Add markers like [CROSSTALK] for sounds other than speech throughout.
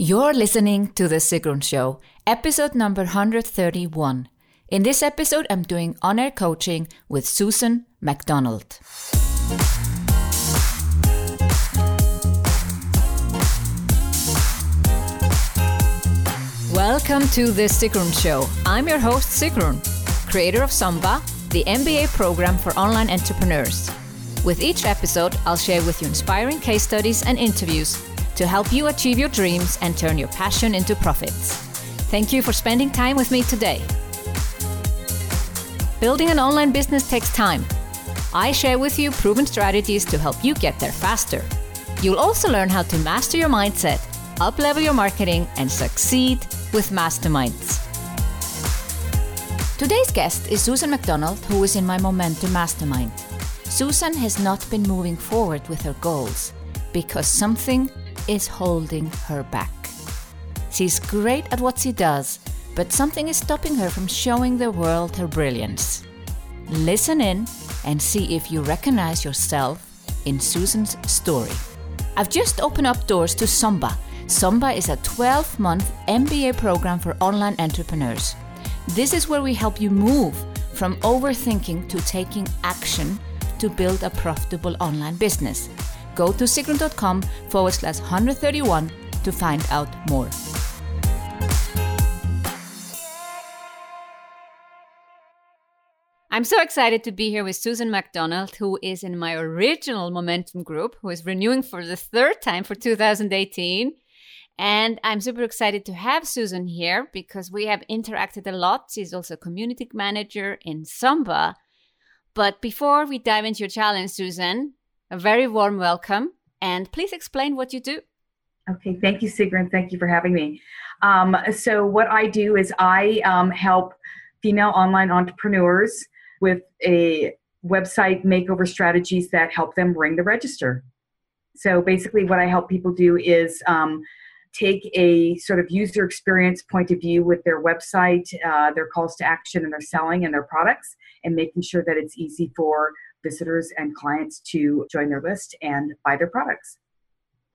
You're listening to The Sigrun Show, episode number 131. In this episode, I'm doing on air coaching with Susan McDonald. Welcome to The Sigrun Show. I'm your host, Sigrun, creator of Samba, the MBA program for online entrepreneurs. With each episode, I'll share with you inspiring case studies and interviews to help you achieve your dreams and turn your passion into profits. Thank you for spending time with me today. Building an online business takes time. I share with you proven strategies to help you get there faster. You'll also learn how to master your mindset, uplevel your marketing, and succeed with masterminds. Today's guest is Susan McDonald, who is in my Momentum Mastermind. Susan has not been moving forward with her goals because something is holding her back. She's great at what she does, but something is stopping her from showing the world her brilliance. Listen in and see if you recognize yourself in Susan's story. I've just opened up doors to Samba. Samba is a 12 month MBA program for online entrepreneurs. This is where we help you move from overthinking to taking action to build a profitable online business go to sigrun.com forward slash 131 to find out more. I'm so excited to be here with Susan McDonald, who is in my original Momentum group, who is renewing for the third time for 2018. And I'm super excited to have Susan here because we have interacted a lot. She's also community manager in Samba. But before we dive into your challenge, Susan, a very warm welcome. And please explain what you do. Okay, thank you, Sigrun. Thank you for having me. Um, so, what I do is I um, help female online entrepreneurs with a website makeover strategies that help them ring the register. So, basically, what I help people do is um, take a sort of user experience point of view with their website, uh, their calls to action, and their selling and their products, and making sure that it's easy for visitors and clients to join their list and buy their products.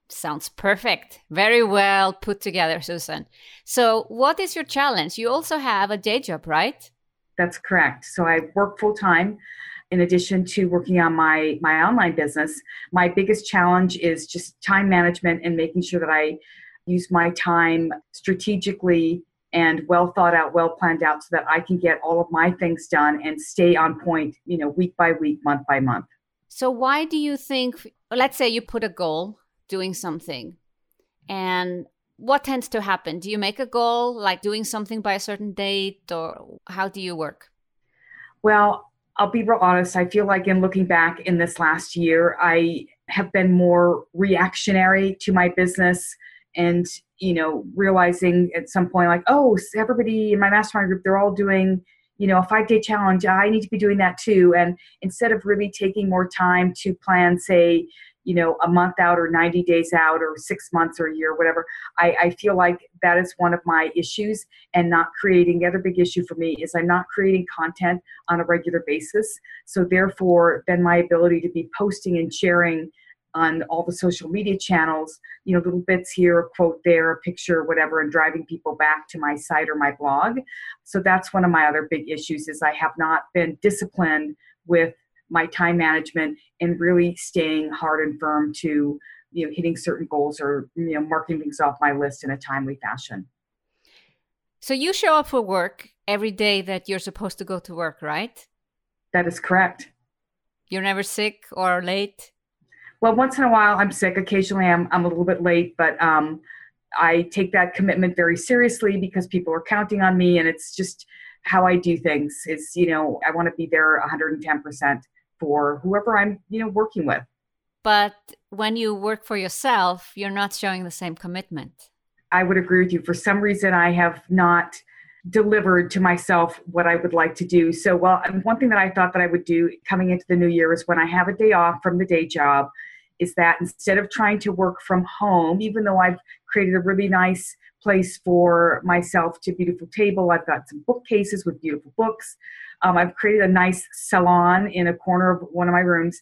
Sounds perfect. Very well put together, Susan. So, what is your challenge? You also have a day job, right? That's correct. So, I work full time in addition to working on my my online business. My biggest challenge is just time management and making sure that I use my time strategically and well thought out, well planned out so that I can get all of my things done and stay on point, you know, week by week, month by month. So, why do you think, let's say you put a goal doing something, and what tends to happen? Do you make a goal like doing something by a certain date, or how do you work? Well, I'll be real honest. I feel like in looking back in this last year, I have been more reactionary to my business and you know realizing at some point like oh everybody in my mastermind group they're all doing you know a five day challenge. I need to be doing that too. And instead of really taking more time to plan say you know a month out or 90 days out or six months or a year whatever I, I feel like that is one of my issues. And not creating the other big issue for me is i'm not creating content on a regular basis. So therefore then my ability to be posting and sharing on all the social media channels, you know, little bits here, a quote there, a picture, whatever, and driving people back to my site or my blog. So that's one of my other big issues is I have not been disciplined with my time management and really staying hard and firm to, you know, hitting certain goals or, you know, marking things off my list in a timely fashion. So you show up for work every day that you're supposed to go to work, right? That is correct. You're never sick or late? Well, once in a while I'm sick. Occasionally I'm, I'm a little bit late, but um, I take that commitment very seriously because people are counting on me and it's just how I do things is, you know, I want to be there 110% for whoever I'm, you know, working with. But when you work for yourself, you're not showing the same commitment. I would agree with you. For some reason, I have not delivered to myself what I would like to do. So, well, one thing that I thought that I would do coming into the new year is when I have a day off from the day job, is that instead of trying to work from home, even though I've created a really nice place for myself to beautiful table, I've got some bookcases with beautiful books. Um, I've created a nice salon in a corner of one of my rooms.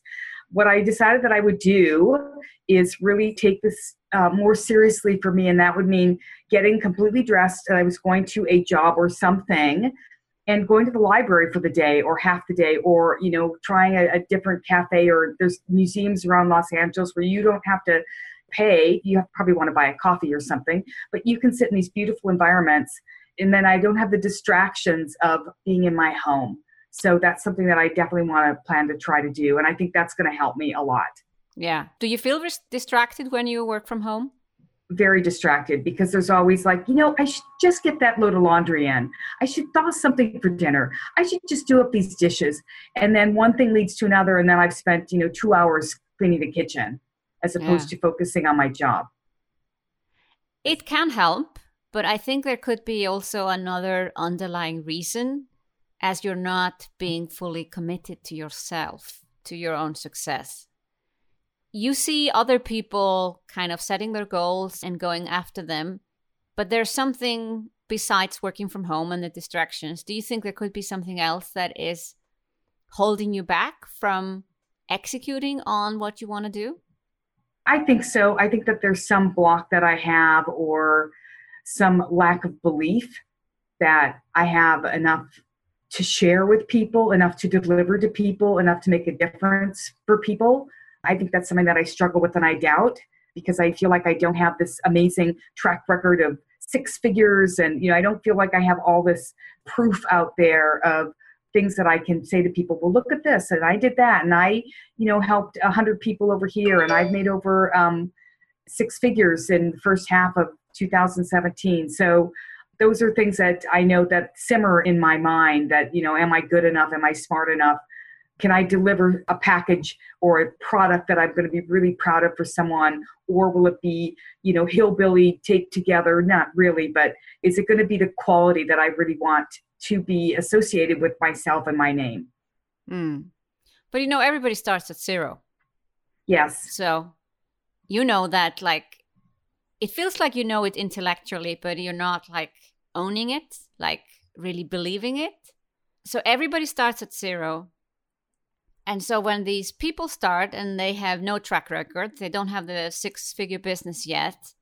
what I decided that I would do is really take this uh, more seriously for me, and that would mean getting completely dressed. And I was going to a job or something, and going to the library for the day or half the day, or you know, trying a, a different cafe. Or there's museums around Los Angeles where you don't have to pay. You probably want to buy a coffee or something, but you can sit in these beautiful environments, and then I don't have the distractions of being in my home. So that's something that I definitely want to plan to try to do. And I think that's going to help me a lot. Yeah. Do you feel distracted when you work from home? Very distracted because there's always like, you know, I should just get that load of laundry in. I should thaw something for dinner. I should just do up these dishes. And then one thing leads to another. And then I've spent, you know, two hours cleaning the kitchen as opposed yeah. to focusing on my job. It can help, but I think there could be also another underlying reason as you're not being fully committed to yourself, to your own success. You see other people kind of setting their goals and going after them, but there's something besides working from home and the distractions. Do you think there could be something else that is holding you back from executing on what you want to do? I think so. I think that there's some block that I have or some lack of belief that I have enough to share with people, enough to deliver to people, enough to make a difference for people. I think that's something that I struggle with and I doubt because I feel like I don't have this amazing track record of six figures and you know I don't feel like I have all this proof out there of things that I can say to people, well, look at this, and I did that, and I, you know, helped a hundred people over here, and I've made over um, six figures in the first half of 2017. So those are things that I know that simmer in my mind that, you know, am I good enough? Am I smart enough? Can I deliver a package or a product that I'm going to be really proud of for someone? Or will it be, you know, hillbilly take together? Not really, but is it going to be the quality that I really want to be associated with myself and my name? Mm. But you know, everybody starts at zero. Yes. So you know that, like, it feels like you know it intellectually, but you're not like owning it, like really believing it. So everybody starts at zero. And so when these people start and they have no track record, they don't have the six figure business yet,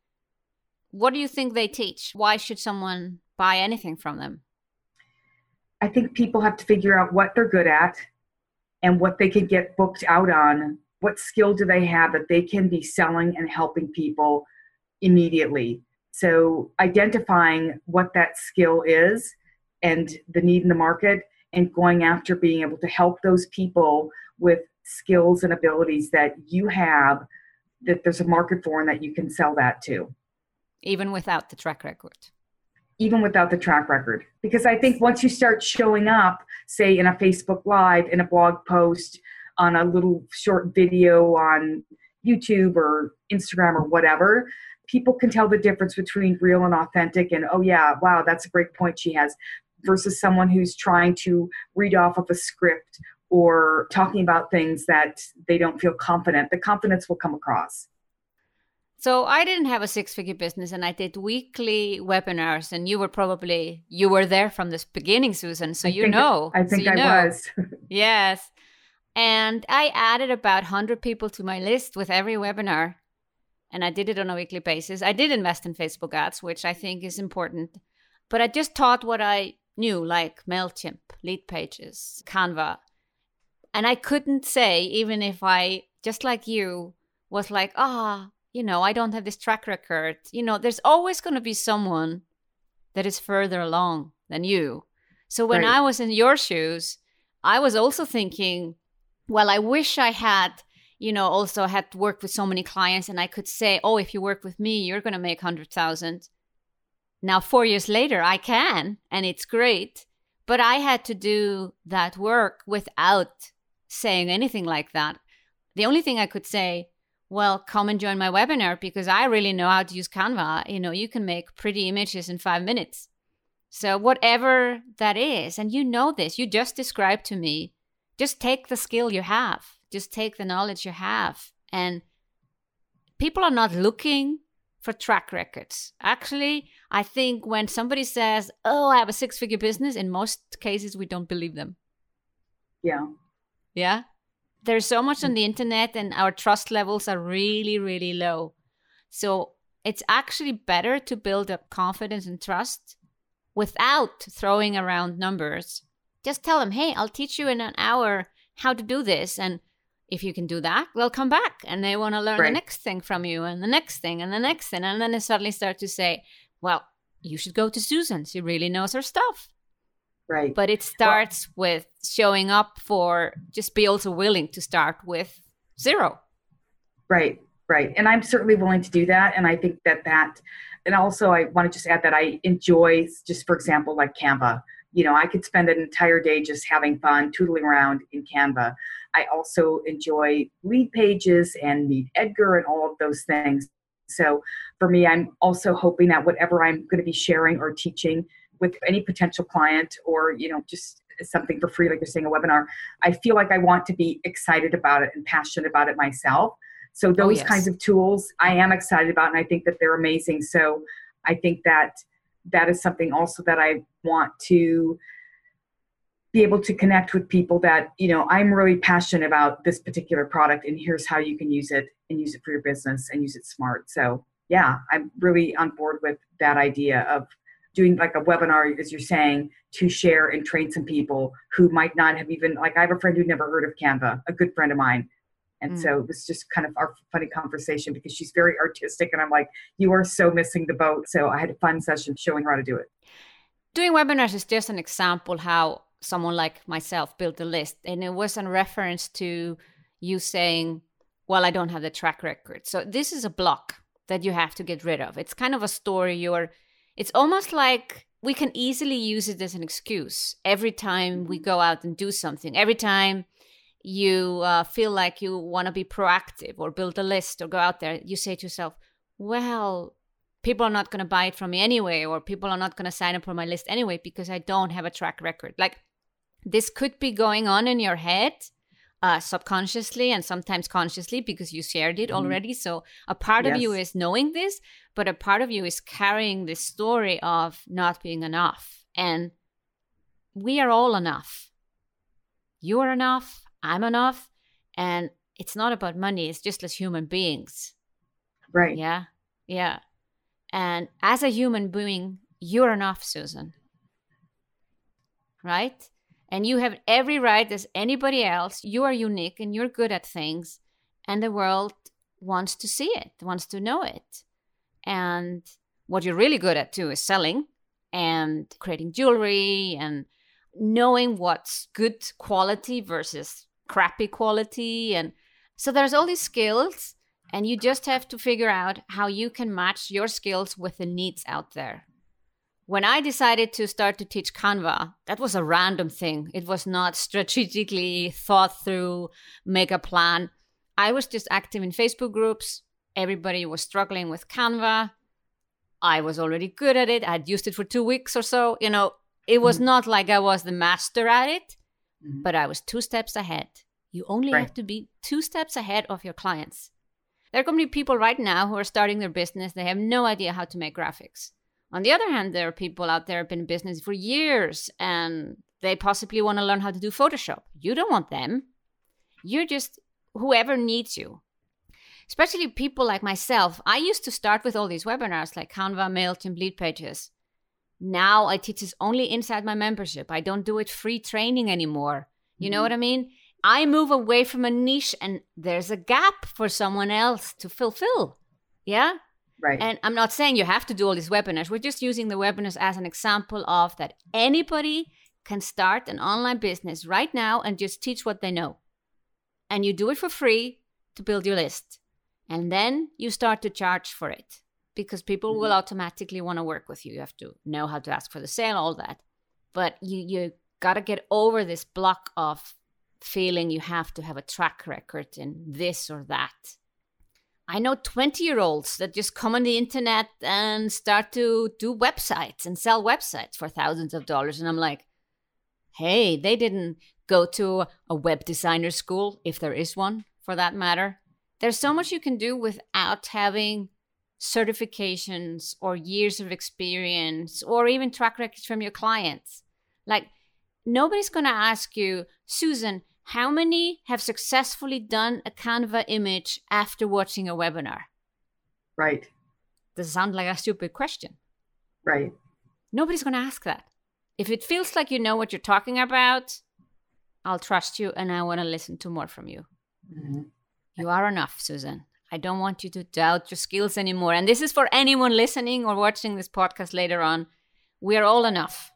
what do you think they teach? Why should someone buy anything from them? I think people have to figure out what they're good at and what they can get booked out on. What skill do they have that they can be selling and helping people immediately? So identifying what that skill is and the need in the market and going after being able to help those people with skills and abilities that you have that there's a market for and that you can sell that to. Even without the track record. Even without the track record. Because I think once you start showing up, say in a Facebook Live, in a blog post, on a little short video on YouTube or Instagram or whatever, people can tell the difference between real and authentic and oh yeah wow that's a great point she has versus someone who's trying to read off of a script or talking about things that they don't feel confident the confidence will come across so i didn't have a six figure business and i did weekly webinars and you were probably you were there from the beginning susan so I you know i think so i know. was [LAUGHS] yes and i added about 100 people to my list with every webinar and I did it on a weekly basis. I did invest in Facebook ads, which I think is important, but I just taught what I knew, like MailChimp, Leadpages, Canva. And I couldn't say, even if I, just like you, was like, ah, oh, you know, I don't have this track record. You know, there's always going to be someone that is further along than you. So when right. I was in your shoes, I was also thinking, well, I wish I had you know, also had worked with so many clients and I could say, oh, if you work with me, you're going to make 100,000. Now, four years later, I can, and it's great. But I had to do that work without saying anything like that. The only thing I could say, well, come and join my webinar because I really know how to use Canva. You know, you can make pretty images in five minutes. So, whatever that is, and you know this, you just described to me, just take the skill you have just take the knowledge you have. And people are not looking for track records. Actually, I think when somebody says, Oh, I have a six figure business, in most cases, we don't believe them. Yeah. Yeah. there's so much on mm. the internet and our trust levels are really really low so it's actually better to build up confidence and trust without throwing around numbers just tell them hey i'll teach you in an hour how to do this and if you can do that they'll come back and they want to learn right. the next thing from you and the next thing and the next thing and then they suddenly start to say well you should go to susan she really knows her stuff Right. But it starts well, with showing up for just be also willing to start with zero. Right. Right. And I'm certainly willing to do that. And I think that that, and also I want to just add that I enjoy just, for example, like Canva. You know, I could spend an entire day just having fun, tootling around in Canva. I also enjoy Leadpages and Meet Edgar and all of those things. So for me, I'm also hoping that whatever I'm going to be sharing or teaching with any potential client or you know just something for free like you're saying a webinar i feel like i want to be excited about it and passionate about it myself. So oh, those oh, yes. kinds of tools i am excited about and i think that they're amazing. So i think that that is something also that i want to be able to connect with people that you know i'm really passionate about this particular product and here's how you can use it and use it for your business and use it smart so yeah i'm really on board with that idea of doing like a webinar, as you're saying, to share and train some people who might not have even like I have a friend who'd never heard of Canva, a good friend of mine. And mm. so it was just kind of our funny conversation because she's very artistic and I'm like, you are so missing the boat. So I had a fun session showing her how to do it. Doing webinars is just an example how someone like myself built a list. And it was in reference to you saying, Well, I don't have the track record. So this is a block that you have to get rid of. It's kind of a story you're it's almost like we can easily use it as an excuse every time we go out and do something. Every time you uh, feel like you want to be proactive or build a list or go out there, you say to yourself, well, people are not going to buy it from me anyway, or people are not going to sign up for my list anyway because I don't have a track record. Like this could be going on in your head uh, subconsciously and sometimes consciously because you shared it mm-hmm. already. So a part yes. of you is knowing this, but a part of you is carrying this story of not being enough. And we are all enough. You are enough. I'm enough. And it's not about money, it's just as human beings. Right. Yeah. Yeah. And as a human being, you're enough, Susan. Right? And you have every right as anybody else. You are unique and you're good at things. And the world wants to see it, wants to know it. And what you're really good at too is selling and creating jewelry and knowing what's good quality versus crappy quality. And so there's all these skills, and you just have to figure out how you can match your skills with the needs out there when I decided to start to teach Canva, that was a random thing. It was not strategically thought through, make a plan. I was just active in Facebook groups. Everybody was struggling with Canva. I was already good at it. I'd used it for two weeks or so. You know, it was mm-hmm. not like I was the master at it, mm-hmm. but I was two steps ahead. You only right. have to be two steps ahead of your clients. There are going to be people right now who are starting their business. They have no idea how to make graphics on the other hand, there are people out there who have been in business for years and they possibly want to learn how to do Photoshop. You don't want them. You're just whoever needs you. Especially people like myself. I used to start with all these webinars like Canva, MailChimp, Leadpages. Now I teach this only inside my membership. I don't do it free training anymore. You mm-hmm. know what I mean? I move away from a niche and there's a gap for someone else to fulfill. Yeah? Right. And I'm not saying you have to do all these webinars. We're just using the webinars as an example of that anybody can start an online business right now and just teach what they know. And you do it for free to build your list. And then you start to charge for it because people mm-hmm. will automatically want to work with you. You have to know how to ask for the sale, all that. But you you got to get over this block of feeling you have to have a track record in this or that I know 20 year olds that just come on the internet and start to do websites and sell websites for thousands of dollars. And I'm like, hey, they didn't go to a web designer school, if there is one for that matter. There's so much you can do without having certifications or years of experience or even track records from your clients. Like, nobody's going to ask you, Susan, How many have successfully done a Canva image after watching a webinar? Right. Does it sound like a stupid question? Right. Nobody's going to ask that. If it feels like you know what you're talking about, I'll trust you and I want to listen to more from you. Mm-hmm. You are enough, Susan. I don't want you to doubt your skills anymore. And this is for anyone listening or watching this podcast later on. We are all enough.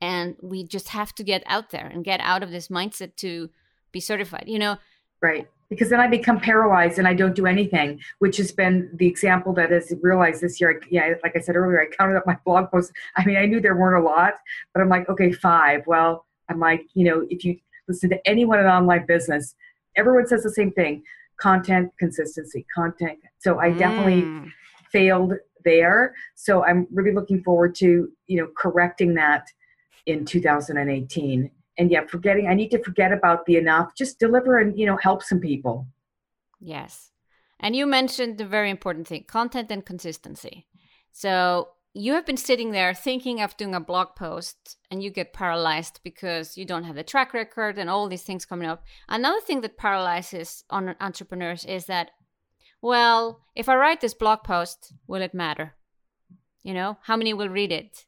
And we just have to get out there and get out of this mindset to be certified. You know, right because then I become paralyzed and I don't do anything, which has been the example that has realized this year. Yeah, like I said earlier, I counted up my blog posts. I mean, I knew there weren't a lot, but I'm like, okay, five. Well, I'm like, you know, if you listen to anyone in online business, everyone says the same thing content consistency, content. So I definitely mm. failed there. So I'm really looking forward to, you know, correcting that in 2018 and yeah forgetting i need to forget about the enough just deliver and you know help some people. Yes. And you mentioned the very important thing content and consistency. So you have been sitting there thinking of doing a blog post and you get paralyzed because you don't have the track record and all these things coming up. Another thing that paralyzes on entrepreneurs is that well if i write this blog post will it matter? You know how many will read it?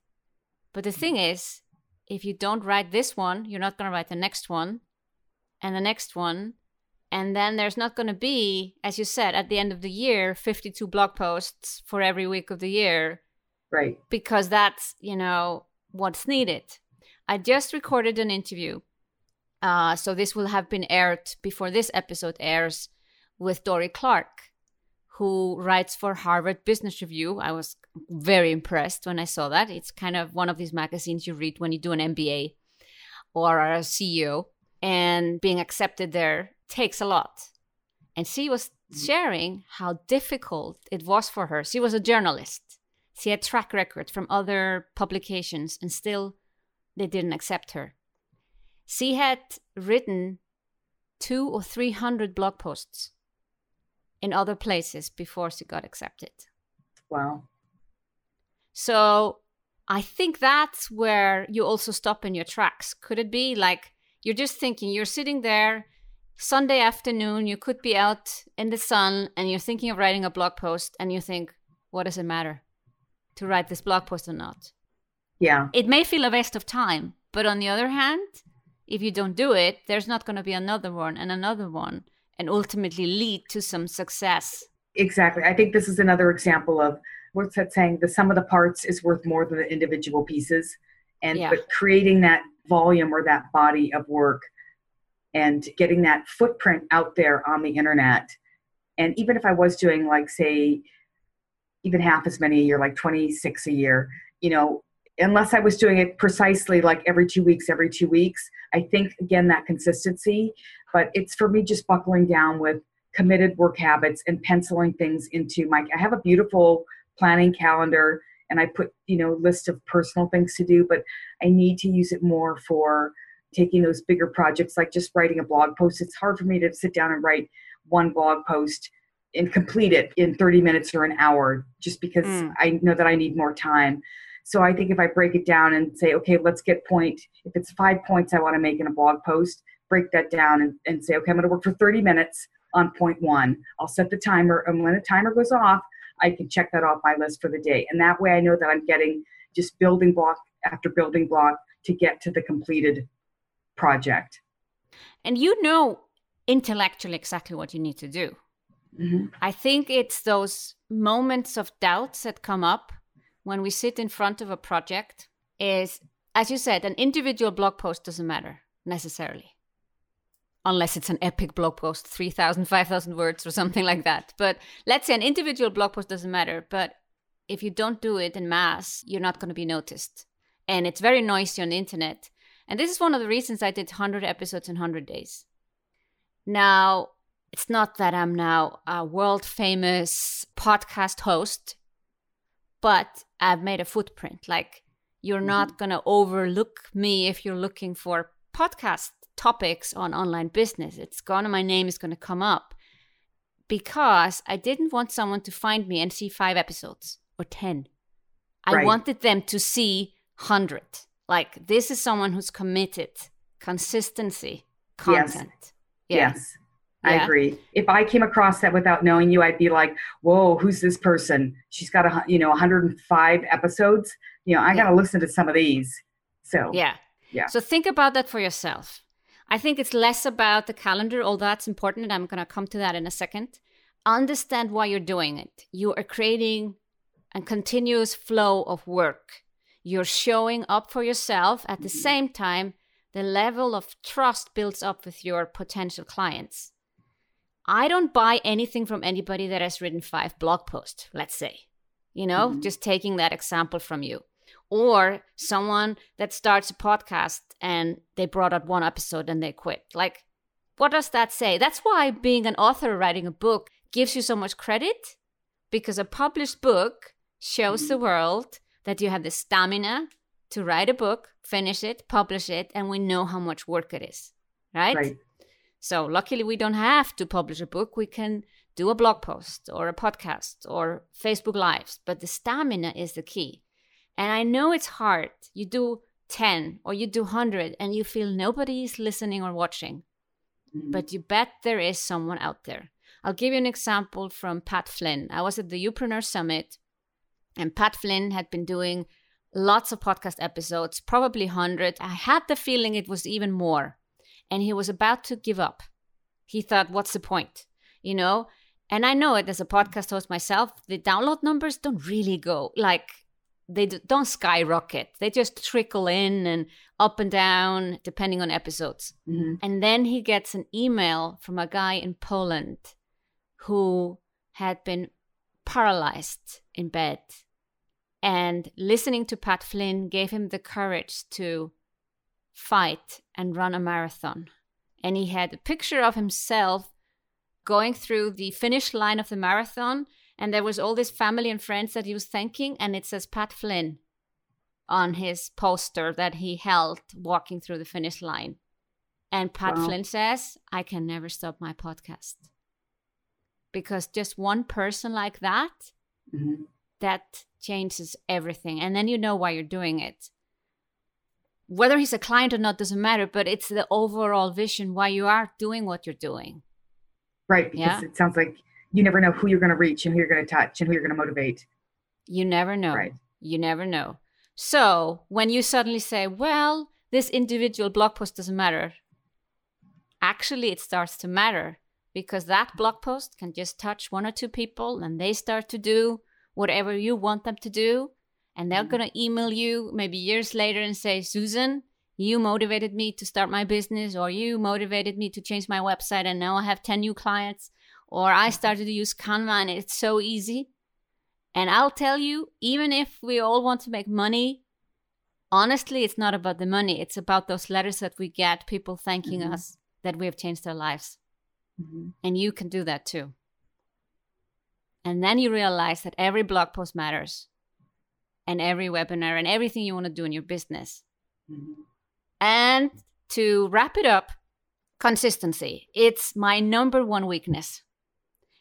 But the thing is if you don't write this one, you're not going to write the next one and the next one. And then there's not going to be, as you said, at the end of the year, 52 blog posts for every week of the year. Right. Because that's, you know, what's needed. I just recorded an interview. Uh, so this will have been aired before this episode airs with Dorie Clark who writes for Harvard Business Review. I was very impressed when I saw that. It's kind of one of these magazines you read when you do an MBA or are a CEO, and being accepted there takes a lot. And she was mm. sharing how difficult it was for her. She was a journalist. She had track record from other publications, and still they didn't accept her. She had written two or three hundred blog posts in other places before she got accepted. Wow. So I think that's where you also stop in your tracks. Could it be like you're just thinking, you're sitting there Sunday afternoon, you could be out in the sun and you're thinking of writing a blog post and you think, what does it matter to write this blog post or not? Yeah. It may feel a waste of time, but on the other hand, if you don't do it, there's not going to be another one and another one and ultimately lead to some success. Exactly. I think this is another example of what's that saying? The sum of the parts is worth more than the individual pieces. And yeah. but creating that volume or that body of work and getting that footprint out there on the internet. And even if I was doing like say even half as many a year, like 26 a year, you know, unless I was doing it precisely like every two weeks, every two weeks, I think again that consistency but it's for me just buckling down with committed work habits and penciling things into my i have a beautiful planning calendar and i put you know list of personal things to do but i need to use it more for taking those bigger projects like just writing a blog post it's hard for me to sit down and write one blog post and complete it in 30 minutes or an hour just because mm. i know that i need more time so i think if i break it down and say okay let's get point if it's five points i want to make in a blog post break that down and, and say, okay, I'm going to work for 30 minutes on point one. I'll set the timer, and when the timer goes off, I can check that off my list for the day. And that way I know that I'm getting just building block after building block to get to the completed project. And you know intellectually exactly what you need to do. Mm-hmm. I think it's those moments of doubts that come up when we sit in front of a project is as you said an individual blog post doesn't matter necessarily unless it's an epic blog post 3000 5000 words or something like that. But let's say an individual blog post doesn't matter but if you don't do it in mass you're not going to be noticed. And it's very noisy on the internet. And this is one of the reasons i did 100 episodes in 100 days. Now it's not that i'm now a world famous podcast host but i've made a footprint. Like you're mm-hmm. not going to overlook me if you're looking for podcast topics on online business. It's gonna, my name is gonna come up because I didn't want someone to find me and see five episodes or 10. Right. I wanted them to see 100. Like, this is someone who's committed, consistency, content. Yes. Yeah. Yes. I Yeah. agree. If I came across that without knowing you, I'd be like, "Whoa, who's this person? She's got a you know 105 episodes. You know, I got to listen to some of these." So Yeah. Yeah. So think about that for yourself. I think it's less about the calendar, although that's important. And I'm going to come to that in a second. Understand why you're doing it. You are creating a continuous flow of work. You're showing up for yourself. At the same time, the level of trust builds up with your potential clients. I don't buy anything from anybody that has written five blog posts, let's say. You know, Mhm. just taking that example from you. Or someone that starts a podcast and they brought out one episode and they quit. Like, what does that say? That's why being an author writing a book gives you so much credit because a published book shows the world that you have the stamina to write a book, finish it, publish it, and we know how much work it is. Right? right. So, luckily, we don't have to publish a book. We can do a blog post or a podcast or Facebook Lives, but the stamina is the key. And I know it's hard. You do 10 or you do 100 and you feel nobody is listening or watching, Mhm. but you bet there is someone out there. I'll give you an example from Pat Flynn. I was at the Youpreneur Summit, and Pat Flynn had been doing lots of podcast episodes, probably 100. I had the feeling it was even more. And he was about to give up. He thought, what's the point? You know? And I know it as a podcast host myself, the download numbers don't really go like they don't skyrocket. They just trickle in and up and down depending on episodes. Mhm. And then he gets an email from a guy in Poland who had been paralyzed in bed. And listening to Pat Flynn gave him the courage to fight and run a marathon. And he had a picture of himself going through the finish line of the marathon. And there was all this family and friends that he was thanking. And it says Pat Flynn on his poster that he held walking through the finish line. And Pat Wow. Flynn says, I can never stop my podcast. Because just one person like that, Mhm. that changes everything. And then you know why you're doing it. Whether he's a client or not doesn't matter, but it's the overall vision why you are doing what you're doing. Right. Because Yeah. it sounds like you never know who you're going to reach and who you're going to touch and who you're going to motivate. You never know. Right. You never know. So when you suddenly say, well, this individual blog post doesn't matter, actually it starts to matter because that blog post can just touch one or two people and they start to do whatever you want them to do. And they're Mhm. going to email you maybe years later and say, Susan, you motivated me to start my business, or you motivated me to change my website, and now I have 10 new clients, or I started to use Canva and it's so easy. And I'll tell you, even if we all want to make money, honestly, it's not about the money. It's about those letters that we get, people thanking Mhm. us that we have changed their lives. Mhm. And you can do that too. And then you realize that every blog post matters, and every webinar, and everything you want to do in your business. Mhm. And to wrap it up, consistency. It's my number one weakness.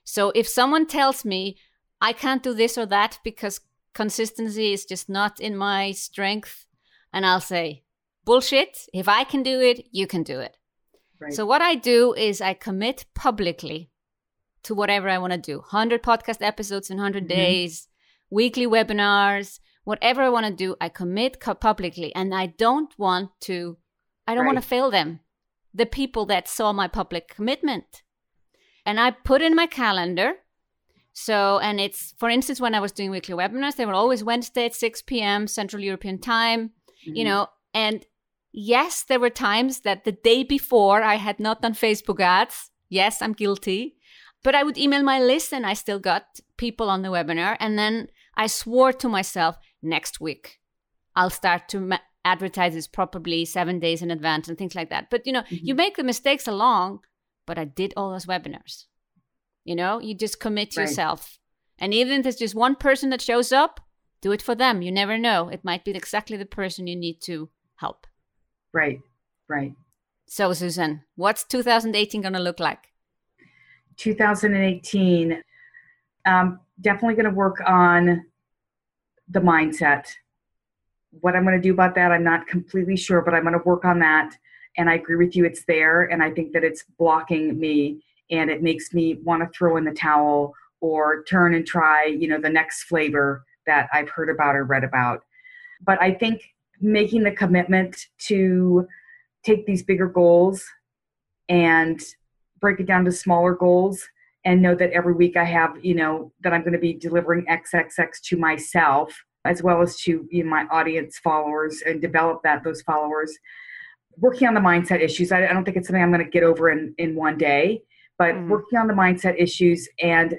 So if someone tells me I can't do this or that because consistency is just not in my strength, and I'll say, bullshit. If I can do it, you can do it. Right. So what I do is I commit publicly to whatever I want to do. 100 podcast episodes in 100 Mhm. days, weekly webinars, whatever I want to do, I commit co- publicly and I don't want to I don't want to fail them. The people that saw my public commitment. And I put in my calendar so, and it's, for instance, when I was doing weekly webinars, they were always Wednesday at 6 p.m. Central European time you Mhm. know and yes there were times that the day before i had not done facebook ads yes i'm guilty but i would email my list and i still got people on the webinar and then i swore to myself next week i'll start to ma- advertise this probably seven days in advance and things like that but you know you Mhm. make the mistakes along but i did all those webinars you know you just commit Right. yourself and even if there's just one person that shows up do it for them. You never know. It might be exactly the person you need to help. Right. Right. So, Susan, what's 2018 going to look like? 2018 um, definitely going to work on the mindset what i'm going to do about that i'm not completely sure but i'm going to work on that And I agree with you, it's there. And I think that it's blocking me and it makes me want to throw in the towel or turn and try, you know, the next flavor that I've heard about or read about. But I think making the commitment to take these bigger goals and break it down to smaller goals and know that every week I have, you know, that I'm going to be delivering XXX to myself as well as to you know, my audience followers and develop that those followers. Working on the mindset issues. I, I don't think it's something I'm going to get over in in one day, but mm. working on the mindset issues and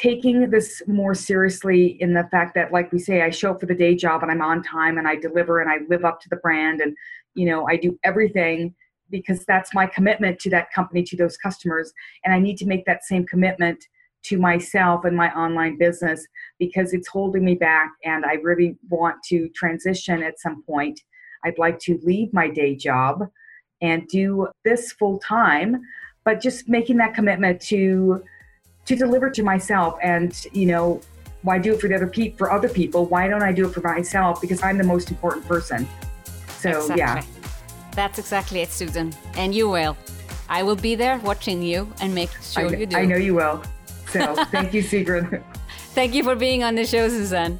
taking this more seriously in the fact that like we say i show up for the day job and i'm on time and i deliver and i live up to the brand and you know i do everything because that's my commitment to that company to those customers and i need to make that same commitment to myself and my online business because it's holding me back and i really want to transition at some point i'd like to leave my day job and do this full time but just making that commitment to to deliver to myself and you know why do it for the other pe- for other people? Why don't i do it for myself? Because i'm the most important person. So exactly. yeah that's exactly it susan. And you will. I will be there watching you and make sure you do. I know you will. So thank you Sigrun [LAUGHS] thank you for being on the show susan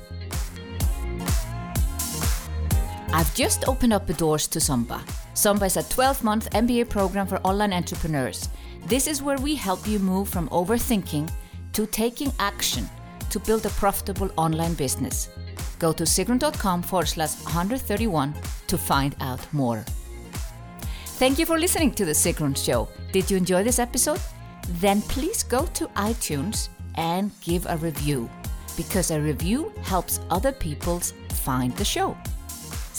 just opened up the doors to Samba. Samba is a 12 month MBA program for online entrepreneurs this is where we help you move from overthinking to taking action to build a profitable online business. Go to sigrun.com forward slash 131 to find out more. Thank you for listening to The Sigrun Show. Did you enjoy this episode? Then please go to iTunes and give a review because a review helps other people find the show.